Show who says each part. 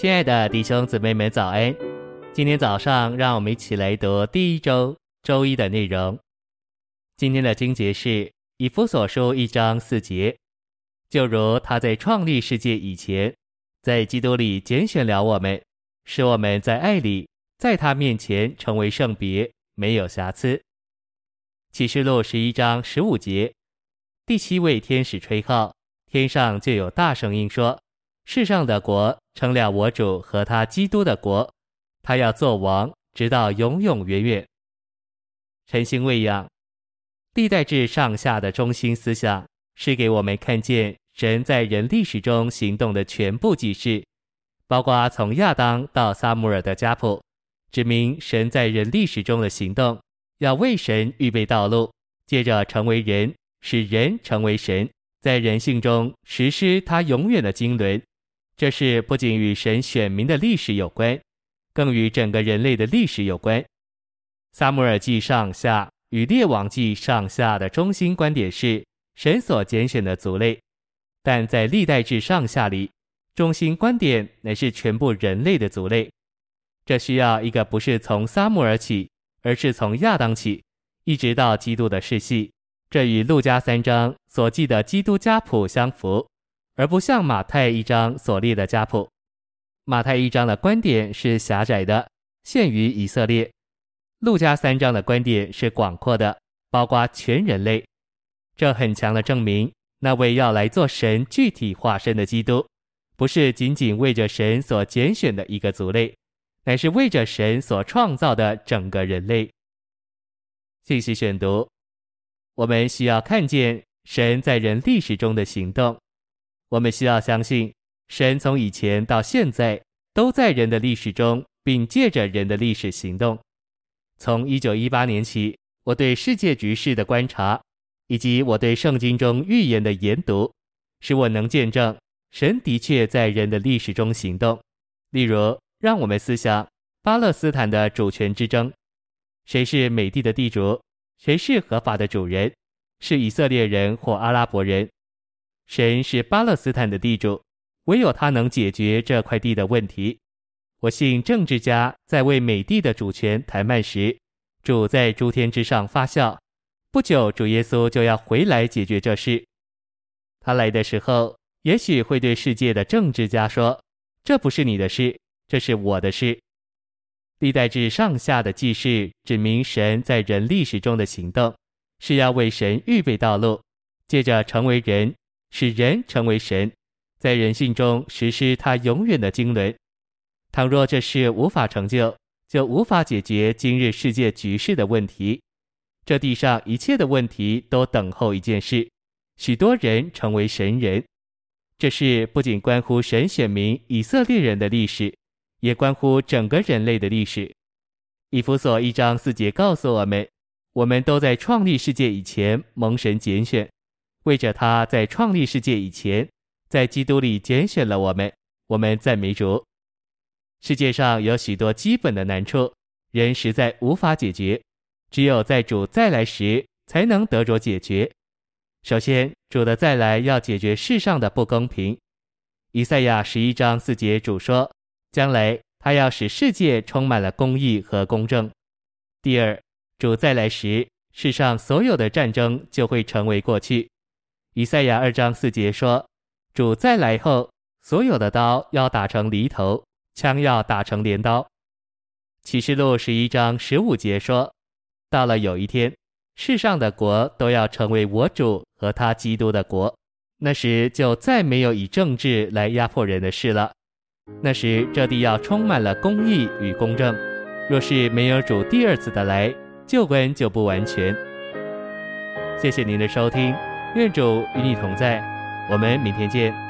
Speaker 1: 亲爱的弟兄姊妹们，早安！今天早上，让我们一起来读第一周周一的内容。今天的经节是以弗所书一章四节，就如他在创立世界以前，在基督里拣选了我们，使我们在爱里，在他面前成为圣别，没有瑕疵。启示录十一章十五节，第七位天使吹号，天上就有大声音说：世上的国成了我主和他基督的国，他要做王，直到永永远远。晨星喂养，历代志上下的中心思想是给我们看见神在人历史中行动的全部记事，包括从亚当到撒母耳的家谱，指明神在人历史中的行动，要为神预备道路，借着成为人，使人成为神，在人性中实施他永远的经纶。这事不仅与神选民的历史有关，更与整个人类的历史有关。撒母耳记上下与列王记上下的中心观点是神所拣选的族类，但在历代志上下里，中心观点乃是全部人类的族类。这需要一个不是从撒母耳起，而是从亚当起，一直到基督的世系。这与路加三章所记的基督家谱相符。而不像马太一章所列的家谱，马太一章的观点是狭窄的，限于以色列；路加三章的观点是广阔的，包括全人类。这很强的证明，那位要来做神具体化身的基督，不是仅仅为着神所拣选的一个族类，乃是为着神所创造的整个人类。信息选读：我们需要看见神在人历史中的行动。我们需要相信，神从以前到现在都在人的历史中，并借着人的历史行动。从一九一八年起，我对世界局势的观察，以及我对圣经中预言的研读，使我能见证神的确在人的历史中行动。例如，让我们思想巴勒斯坦的主权之争：谁是美地的地主？谁是合法的主人？是以色列人或阿拉伯人？神是巴勒斯坦的地主，唯有他能解决这块地的问题。我信政治家在为美地的主权谈判时，主在诸天之上发笑。不久，主耶稣就要回来解决这事。他来的时候，也许会对世界的政治家说：“这不是你的事，这是我的事。”历代至上下的记事指明神在人历史中的行动，是要为神预备道路，借着成为人。使人成为神，在人性中实施他永远的经纶。倘若这事无法成就，就无法解决今日世界局势的问题。这地上一切的问题都等候一件事：许多人成为神人。这事不仅关乎神选民以色列人的历史，也关乎整个人类的历史。以弗所一章四节告诉我们：我们都在创立世界以前蒙神拣选。为着他在创立世界以前，在基督里拣选了我们，我们赞美主。世界上有许多基本的难处，人实在无法解决，只有在主再来时才能得着解决。首先，主的再来要解决世上的不公平。以赛亚十一章四节，主说：将来他要使世界充满了公义和公正。第二，主再来时，世上所有的战争就会成为过去。以赛亚二章四节说：“主再来后，所有的刀要打成犁头，枪要打成镰刀。”启示录十一章十五节说：“到了有一天，世上的国都要成为我主和他基督的国，那时就再没有以政治来压迫人的事了。那时这地要充满了公义与公正。若是没有主第二次的来，救恩就不完全。”谢谢您的收听。愿主与你同在，我们明天见。